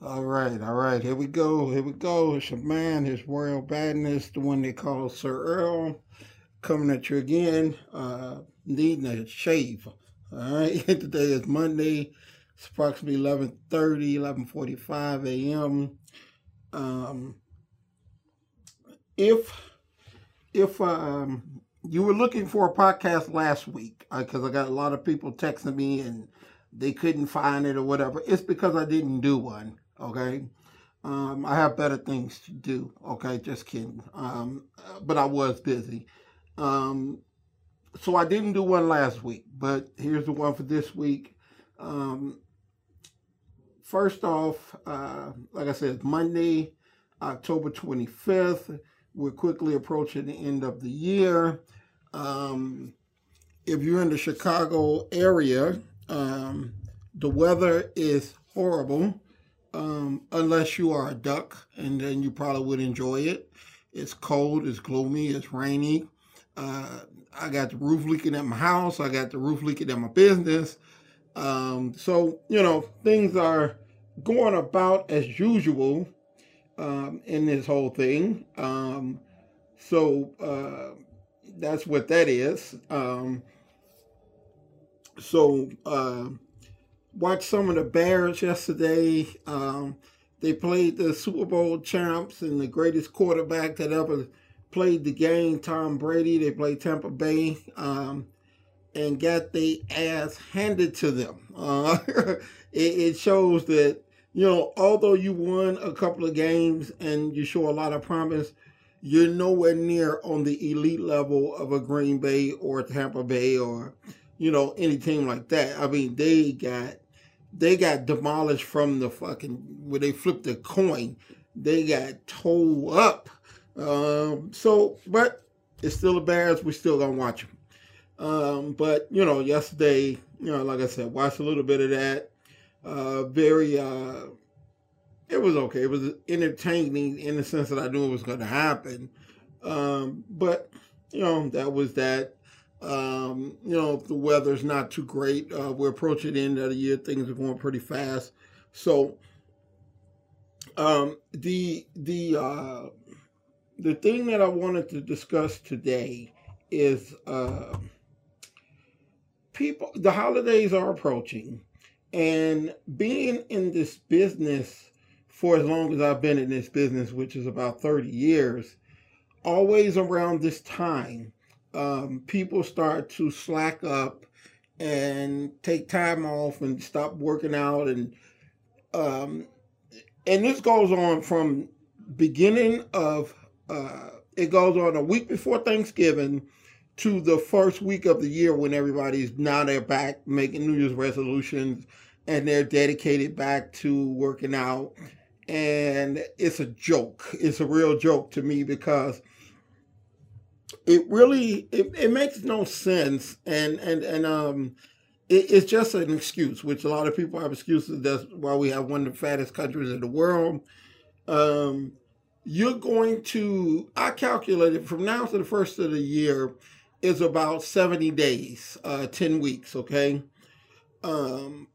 All right, all right, here we go, here we go. It's your man, his royal badness, the one they call Sir Earl, coming at you again, uh, needing a shave. All right, today is Monday. It's approximately 11.30, 11.45 a.m. Um, if, if um, you were looking for a podcast last week, because uh, I got a lot of people texting me and they couldn't find it or whatever, it's because I didn't do one okay? Um, I have better things to do, okay? Just kidding. Um, but I was busy. Um, so I didn't do one last week, but here's the one for this week. Um, first off, uh, like I said, Monday, October 25th. We're quickly approaching the end of the year. Um, if you're in the Chicago area, um, the weather is horrible um, unless you are a duck, and then you probably would enjoy it. It's cold, it's gloomy, it's rainy. Uh, I got the roof leaking at my house. I got the roof leaking at my business. Um, so, you know, things are going about as usual um, in this whole thing. Um, so uh, that's what that is. Um, so, uh, watched some of the Bears yesterday. Um, they played the Super Bowl champs and the greatest quarterback that ever played the game, Tom Brady. They played Tampa Bay um, and got the ass handed to them. Uh, it, it shows that, you know, although you won a couple of games and you show a lot of promise, you're nowhere near on the elite level of a Green Bay or Tampa Bay or, you know, any team like that. I mean, they got they got demolished from the fucking where they flipped the coin. They got towed up. Um, so, but it's still the Bears. We're still gonna watch them. Um, but you know, yesterday, you know, like I said, watched a little bit of that. Uh, very, uh, it was okay. It was entertaining in the sense that I knew it was going to happen. Um, but you know, that was that. Um, you know, the weather's not too great. Uh, we're approaching the end of the year. Things are going pretty fast. So, um, the the uh, the thing that I wanted to discuss today is uh, people. The holidays are approaching, and being in this business for as long as I've been in this business, which is about thirty years, always around this time um, people start to slack up and take time off and stop working out and um, and this goes on from beginning of uh, it goes on a week before Thanksgiving to the first week of the year when everybody's now they're back making New Year's resolutions and they're dedicated back to working out and it's a joke. It's a real joke to me because it really it, it makes no sense and and and um it, it's just an excuse which a lot of people have excuses. That's why we have one of the fattest countries in the world. Um you're going to i calculated from now to the first of the year is about 70 days uh 10 weeks okay? Um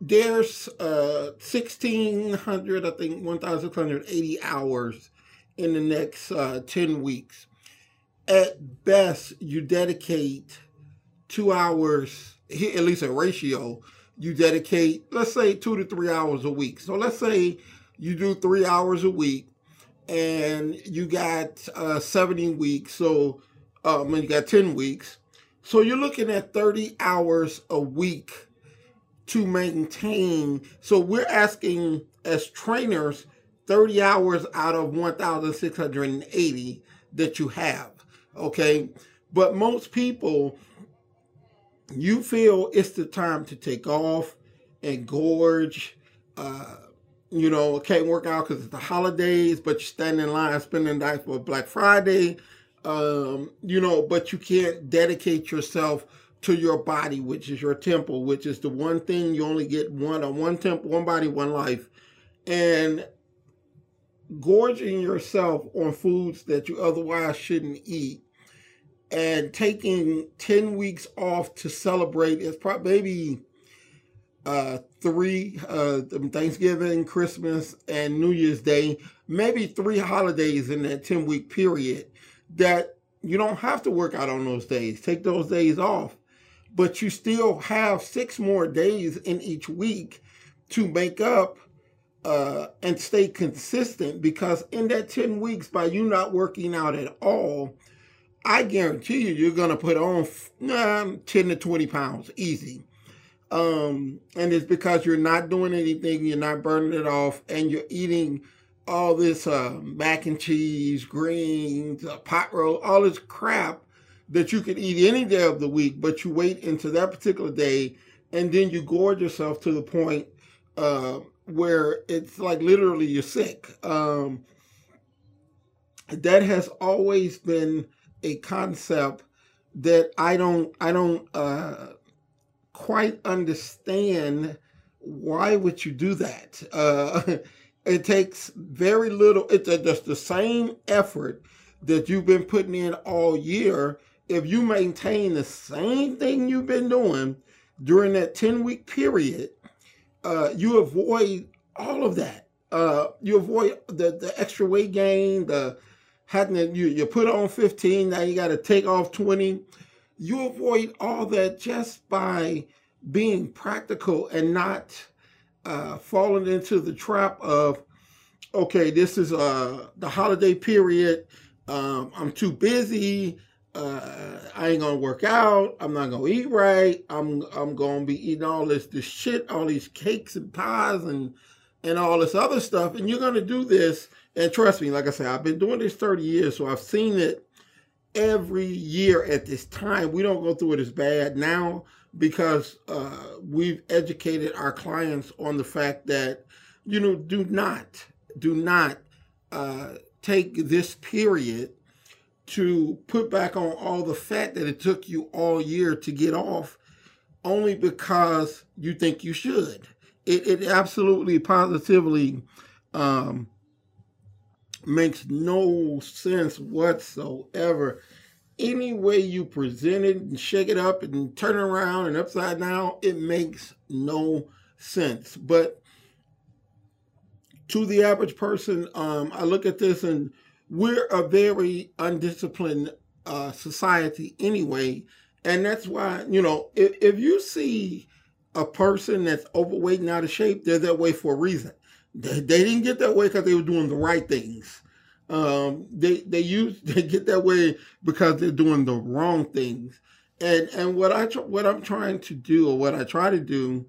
there's uh 1600 i think 1680 hours in the next uh 10 weeks at best you dedicate two hours, at least a ratio, you dedicate, let's say two to three hours a week. So let's say you do three hours a week and you got uh, 70 weeks. So um, you got 10 weeks. So you're looking at 30 hours a week to maintain. So we're asking as trainers 30 hours out of 1,680 that you have okay? But most people, you feel it's the time to take off and gorge. Uh, you know, can't work out because it's the holidays, but you're standing in line spending night for Black Friday. Um, you know, but you can't dedicate yourself to your body, which is your temple, which is the one thing you only get one on one temple, one body, one life. And gorging yourself on foods that you otherwise shouldn't eat and taking 10 weeks off to celebrate is probably maybe uh, three uh, Thanksgiving, Christmas, and New Year's Day, maybe three holidays in that 10 week period that you don't have to work out on those days. Take those days off. But you still have six more days in each week to make up uh, and stay consistent because in that 10 weeks, by you not working out at all, I guarantee you, you're going to put on nah, 10 to 20 pounds easy. Um, and it's because you're not doing anything, you're not burning it off, and you're eating all this uh, mac and cheese, greens, uh, pot roll, all this crap that you could eat any day of the week, but you wait into that particular day, and then you gorge yourself to the point uh, where it's like literally you're sick. Um, that has always been a concept that I don't I don't uh, quite understand. Why would you do that? Uh, it takes very little. It's just the same effort that you've been putting in all year. If you maintain the same thing you've been doing during that ten week period, uh, you avoid all of that. Uh, you avoid the, the extra weight gain, the having to, you, you put on 15, now you got to take off 20. You avoid all that just by being practical and not uh, falling into the trap of, okay, this is uh, the holiday period. Um, I'm too busy. Uh, I ain't gonna work out. I'm not gonna eat right. I'm I'm gonna be eating all this this shit, all these cakes and pies and and all this other stuff. And you're gonna do this. And trust me, like I said, I've been doing this 30 years, so I've seen it every year at this time. We don't go through it as bad now because uh, we've educated our clients on the fact that you know do not do not uh, take this period to put back on all the fat that it took you all year to get off only because you think you should. It, it absolutely positively um, makes no sense whatsoever. Any way you present it and shake it up and turn it around and upside down, it makes no sense. But to the average person, um, I look at this and we're a very undisciplined uh, society anyway. And that's why, you know, if, if you see a person that's overweight and out of shape, they're that way for a reason. They, they didn't get that way because they were doing the right things. Um, they they use they get that way because they're doing the wrong things. And and what I what I'm trying to do or what I try to do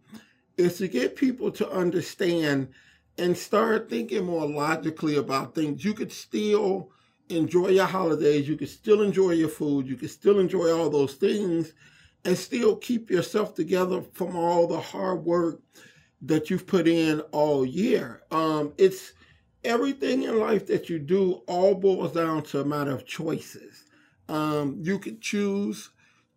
is to get people to understand and start thinking more logically about things. You could still enjoy your holidays, you could still enjoy your food, you could still enjoy all those things, and still keep yourself together from all the hard work that you've put in all year. Um, it's everything in life that you do all boils down to a matter of choices. Um, you could choose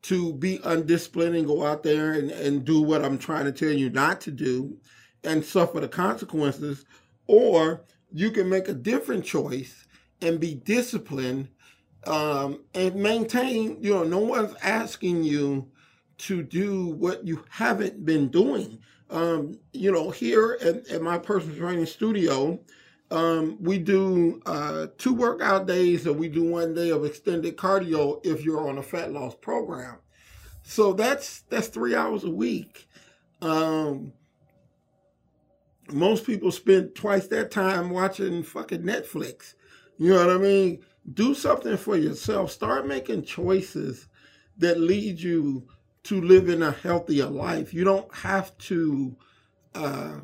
to be undisciplined and go out there and, and do what I'm trying to tell you not to do and suffer the consequences, or you can make a different choice and be disciplined um, and maintain. You know, no one's asking you to do what you haven't been doing. Um, you know, here at, at, my personal training studio, um, we do uh, two workout days, and we do one day of extended cardio if you're on a fat loss program. So that's that's three hours a week. Um, most people spend twice that time watching fucking Netflix. You know what I mean? Do something for yourself. Start making choices that lead you to living a healthier life. You don't have to uh,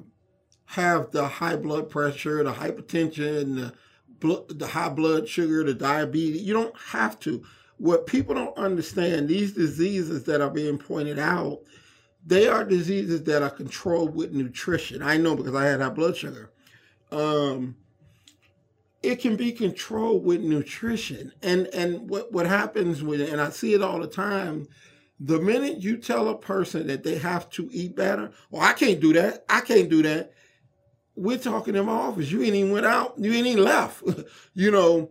have the high blood pressure, the hypertension, the, bl- the high blood sugar, the diabetes. You don't have to. What people don't understand, these diseases that are being pointed out they are diseases that are controlled with nutrition. I know because I had high blood sugar. Um, it can be controlled with nutrition. And and what, what happens with it, and I see it all the time, the minute you tell a person that they have to eat better, well, I can't do that. I can't do that. We're talking in my office. You ain't even went out. You ain't even left. you know,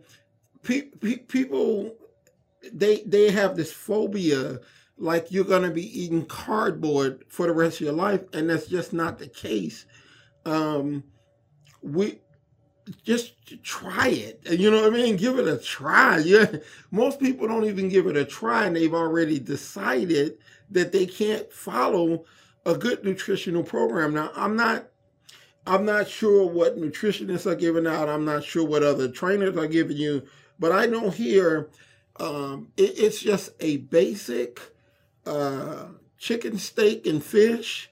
pe- pe- people they they have this phobia like you're going to be eating cardboard for the rest of your life. And that's just not the case. Um, we just try it. You know what I mean? Give it a try. Yeah. Most people don't even give it a try and they've already decided that they can't follow a good nutritional program. Now, I'm not I'm not sure what nutritionists are giving out. I'm not sure what other trainers are giving you, but I know here um, it, it's just a basic uh, chicken, steak, and fish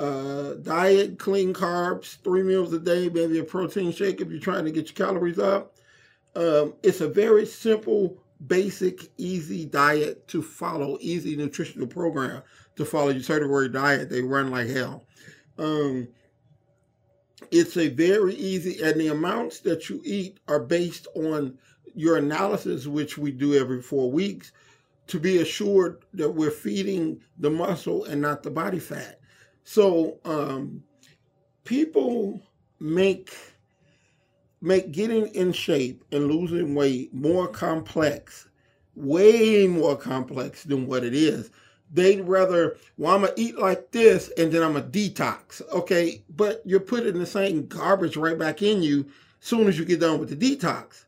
uh, diet, clean carbs, three meals a day, maybe a protein shake if you're trying to get your calories up. Um, it's a very simple, basic, easy diet to follow, easy nutritional program to follow your certified diet. They run like hell. Um, it's a very easy, and the amounts that you eat are based on your analysis, which we do every four weeks, to be assured that we're feeding the muscle and not the body fat. So um, people make make getting in shape and losing weight more complex, way more complex than what it is. They'd rather, well, I'm gonna eat like this and then I'm a detox. Okay, but you're putting the same garbage right back in you as soon as you get done with the detox.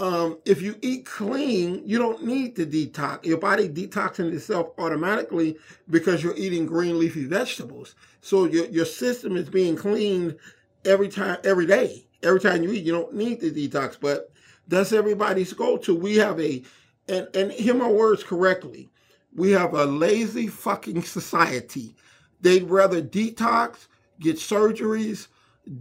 Um, if you eat clean, you don't need to detox. Your body detoxing itself automatically because you're eating green leafy vegetables. So your, your system is being cleaned every time, every day. Every time you eat, you don't need to detox. But that's everybody's goal to. We have a, and, and hear my words correctly we have a lazy fucking society. They'd rather detox, get surgeries,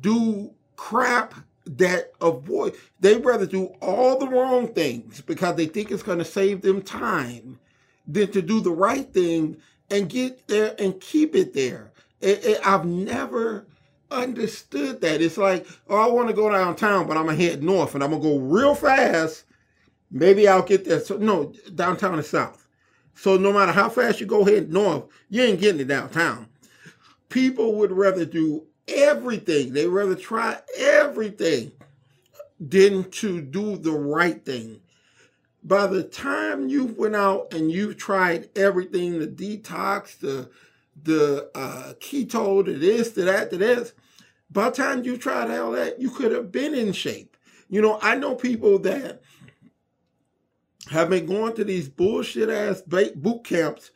do crap that avoid. They'd rather do all the wrong things because they think it's going to save them time than to do the right thing and get there and keep it there. It, it, I've never understood that. It's like, oh, I want to go downtown, but I'm to head north and I'm to go real fast. Maybe I'll get there. So, no, downtown is south. So no matter how fast you go head north, you ain't getting it downtown. People would rather do everything. They rather try everything than to do the right thing. By the time you went out and you've tried everything, the detox, the the uh, keto, to this, to that, to this, by the time you tried all that, you could have been in shape. You know, I know people that have been going to these bullshit ass boot camps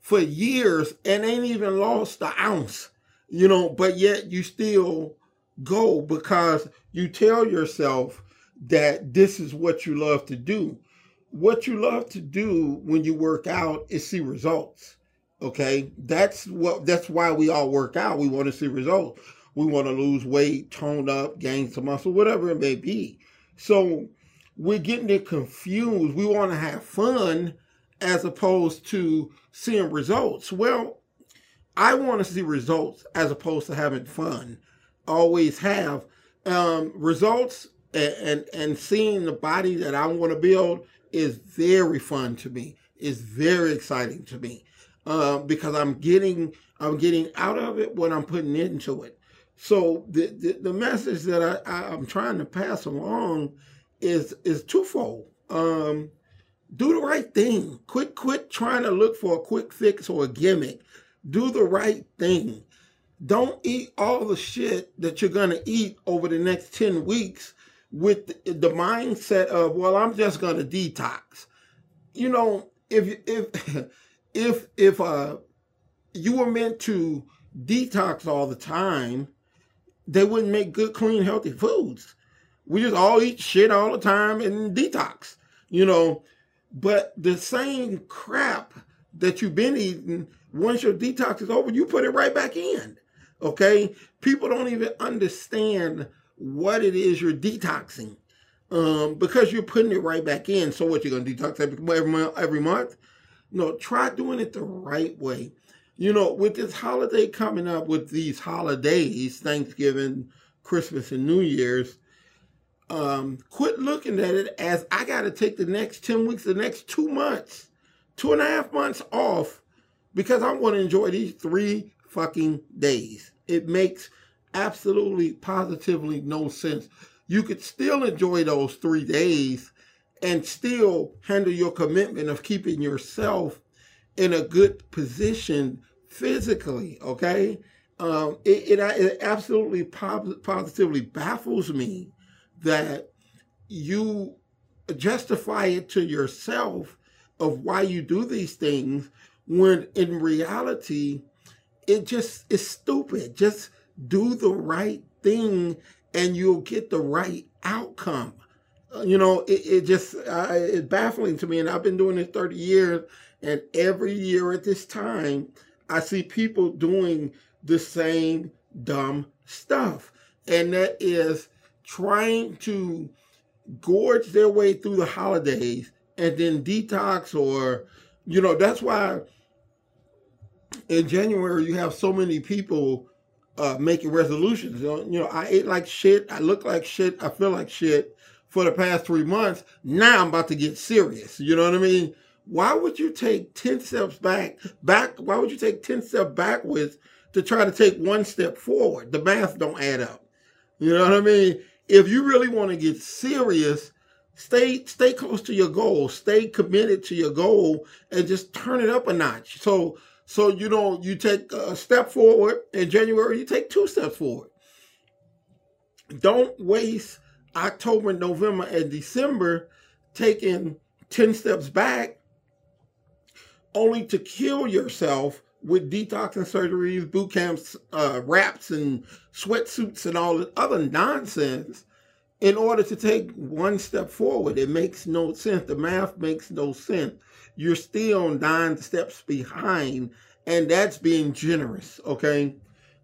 for years and ain't even lost an ounce, you know, but yet you still go because you tell yourself that this is what you love to do. What you love to do when you work out is see results. Okay? That's what that's why we all work out. We want to see results. We want to lose weight, tone up, gain some muscle, whatever it may be. So we're getting it confused. We want to have fun as opposed to seeing results. Well, I want to see results as opposed to having fun. Always have um, results and, and, and seeing the body that I want to build is very fun to me. Is very exciting to me uh, because I'm getting I'm getting out of it what I'm putting into it. So the the, the message that I, I, I'm trying to pass along is is twofold. Um, do the right thing. Quit quit trying to look for a quick fix or a gimmick. Do the right thing. Don't eat all the shit that you're gonna eat over the next 10 weeks with the mindset of, well, I'm just gonna detox. You know, if if if if uh you were meant to detox all the time, they wouldn't make good, clean, healthy foods. We just all eat shit all the time and detox, you know. But the same crap that you've been eating, once your detox is over, you put it right back in. Okay? People don't even understand what it is you're detoxing um, because you're putting it right back in. So what, you're going to detox every, every, month, every month? No, try doing it the right way. You know, with this holiday coming up, with these holidays, Thanksgiving, Christmas, and New Year's, um, quit looking at it as I got to take the next 10 weeks, the next two months, two and a half months off because I want to enjoy these three fucking days. It makes absolutely positively no sense. You could still enjoy those three days and still handle your commitment of keeping yourself in a good position physically. Okay, um, it, it, it absolutely positively baffles me that you justify it to yourself of why you do these things when in reality it just is stupid. Just do the right thing and you'll get the right outcome. Uh, you know, it, it just uh, it's baffling to me, and I've been doing this thirty years, and every year at this time, I see people doing the same dumb stuff, and that is trying to gorge their way through the holidays and then detox, or you know, that's why in January you have so many people uh, making resolutions. You know, you know, I ate like shit, I look like shit, I feel like shit for the past three months. Now I'm about to get serious. You know what I mean? Why would you take 10 steps back, back? Why would you take 10 steps backwards to try to take one step forward? The math don't add up. You know what I mean? If you really want to get serious, stay stay close to your goal, stay committed to your goal, and just turn it up a notch. So so you know you take a step forward in January, you take two steps forward. Don't waste October, November, and December taking 10 steps back only to kill yourself with detoxing surgeries, boot camps, uh, wraps, and sweatsuits, and all the other nonsense in order to take one step forward. It makes no sense. The math makes no sense. You're still nine steps behind, and that's being generous, okay?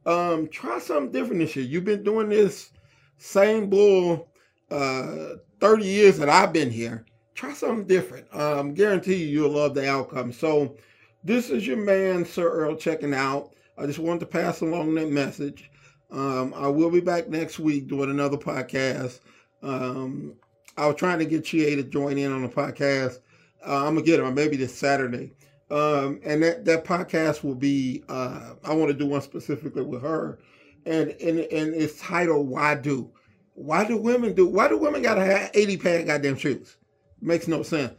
Um, try something different this year. You've been doing this same bull uh, 30 years that I've been here. Try something different. Um, guarantee you, you'll love the outcome. So, this is your man, Sir Earl, checking out. I just wanted to pass along that message. Um, I will be back next week doing another podcast. Um, I was trying to get Chia to join in on the podcast. Uh, I'm gonna get her maybe this Saturday. Um, and that, that podcast will be uh, I want to do one specifically with her, and and and it's titled "Why Do." Why do women do? Why do women gotta have 80 pair goddamn shoes? Makes no sense.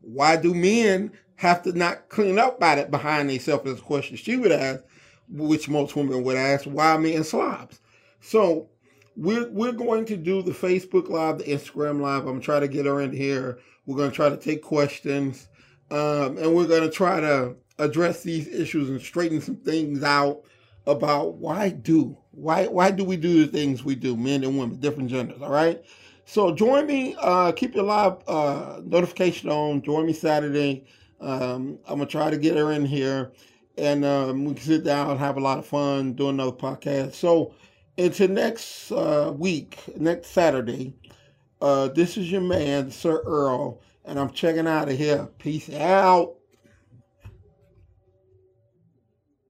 Why do men have to not clean up by it behind themselves? Is a question she would ask, which most women would ask. Why men slobs? So we're we're going to do the Facebook Live, the Instagram Live. I'm gonna try to get her in here. We're gonna try to take questions, um, and we're gonna try to address these issues and straighten some things out about why do why why do we do the things we do, men and women, different genders. All right. So join me. Uh, keep your live uh, notification on. Join me Saturday. Um, I'm gonna try to get her in here, and um, we can sit down have a lot of fun, do another podcast. So into next uh, week, next Saturday. Uh, this is your man, Sir Earl, and I'm checking out of here. Peace out.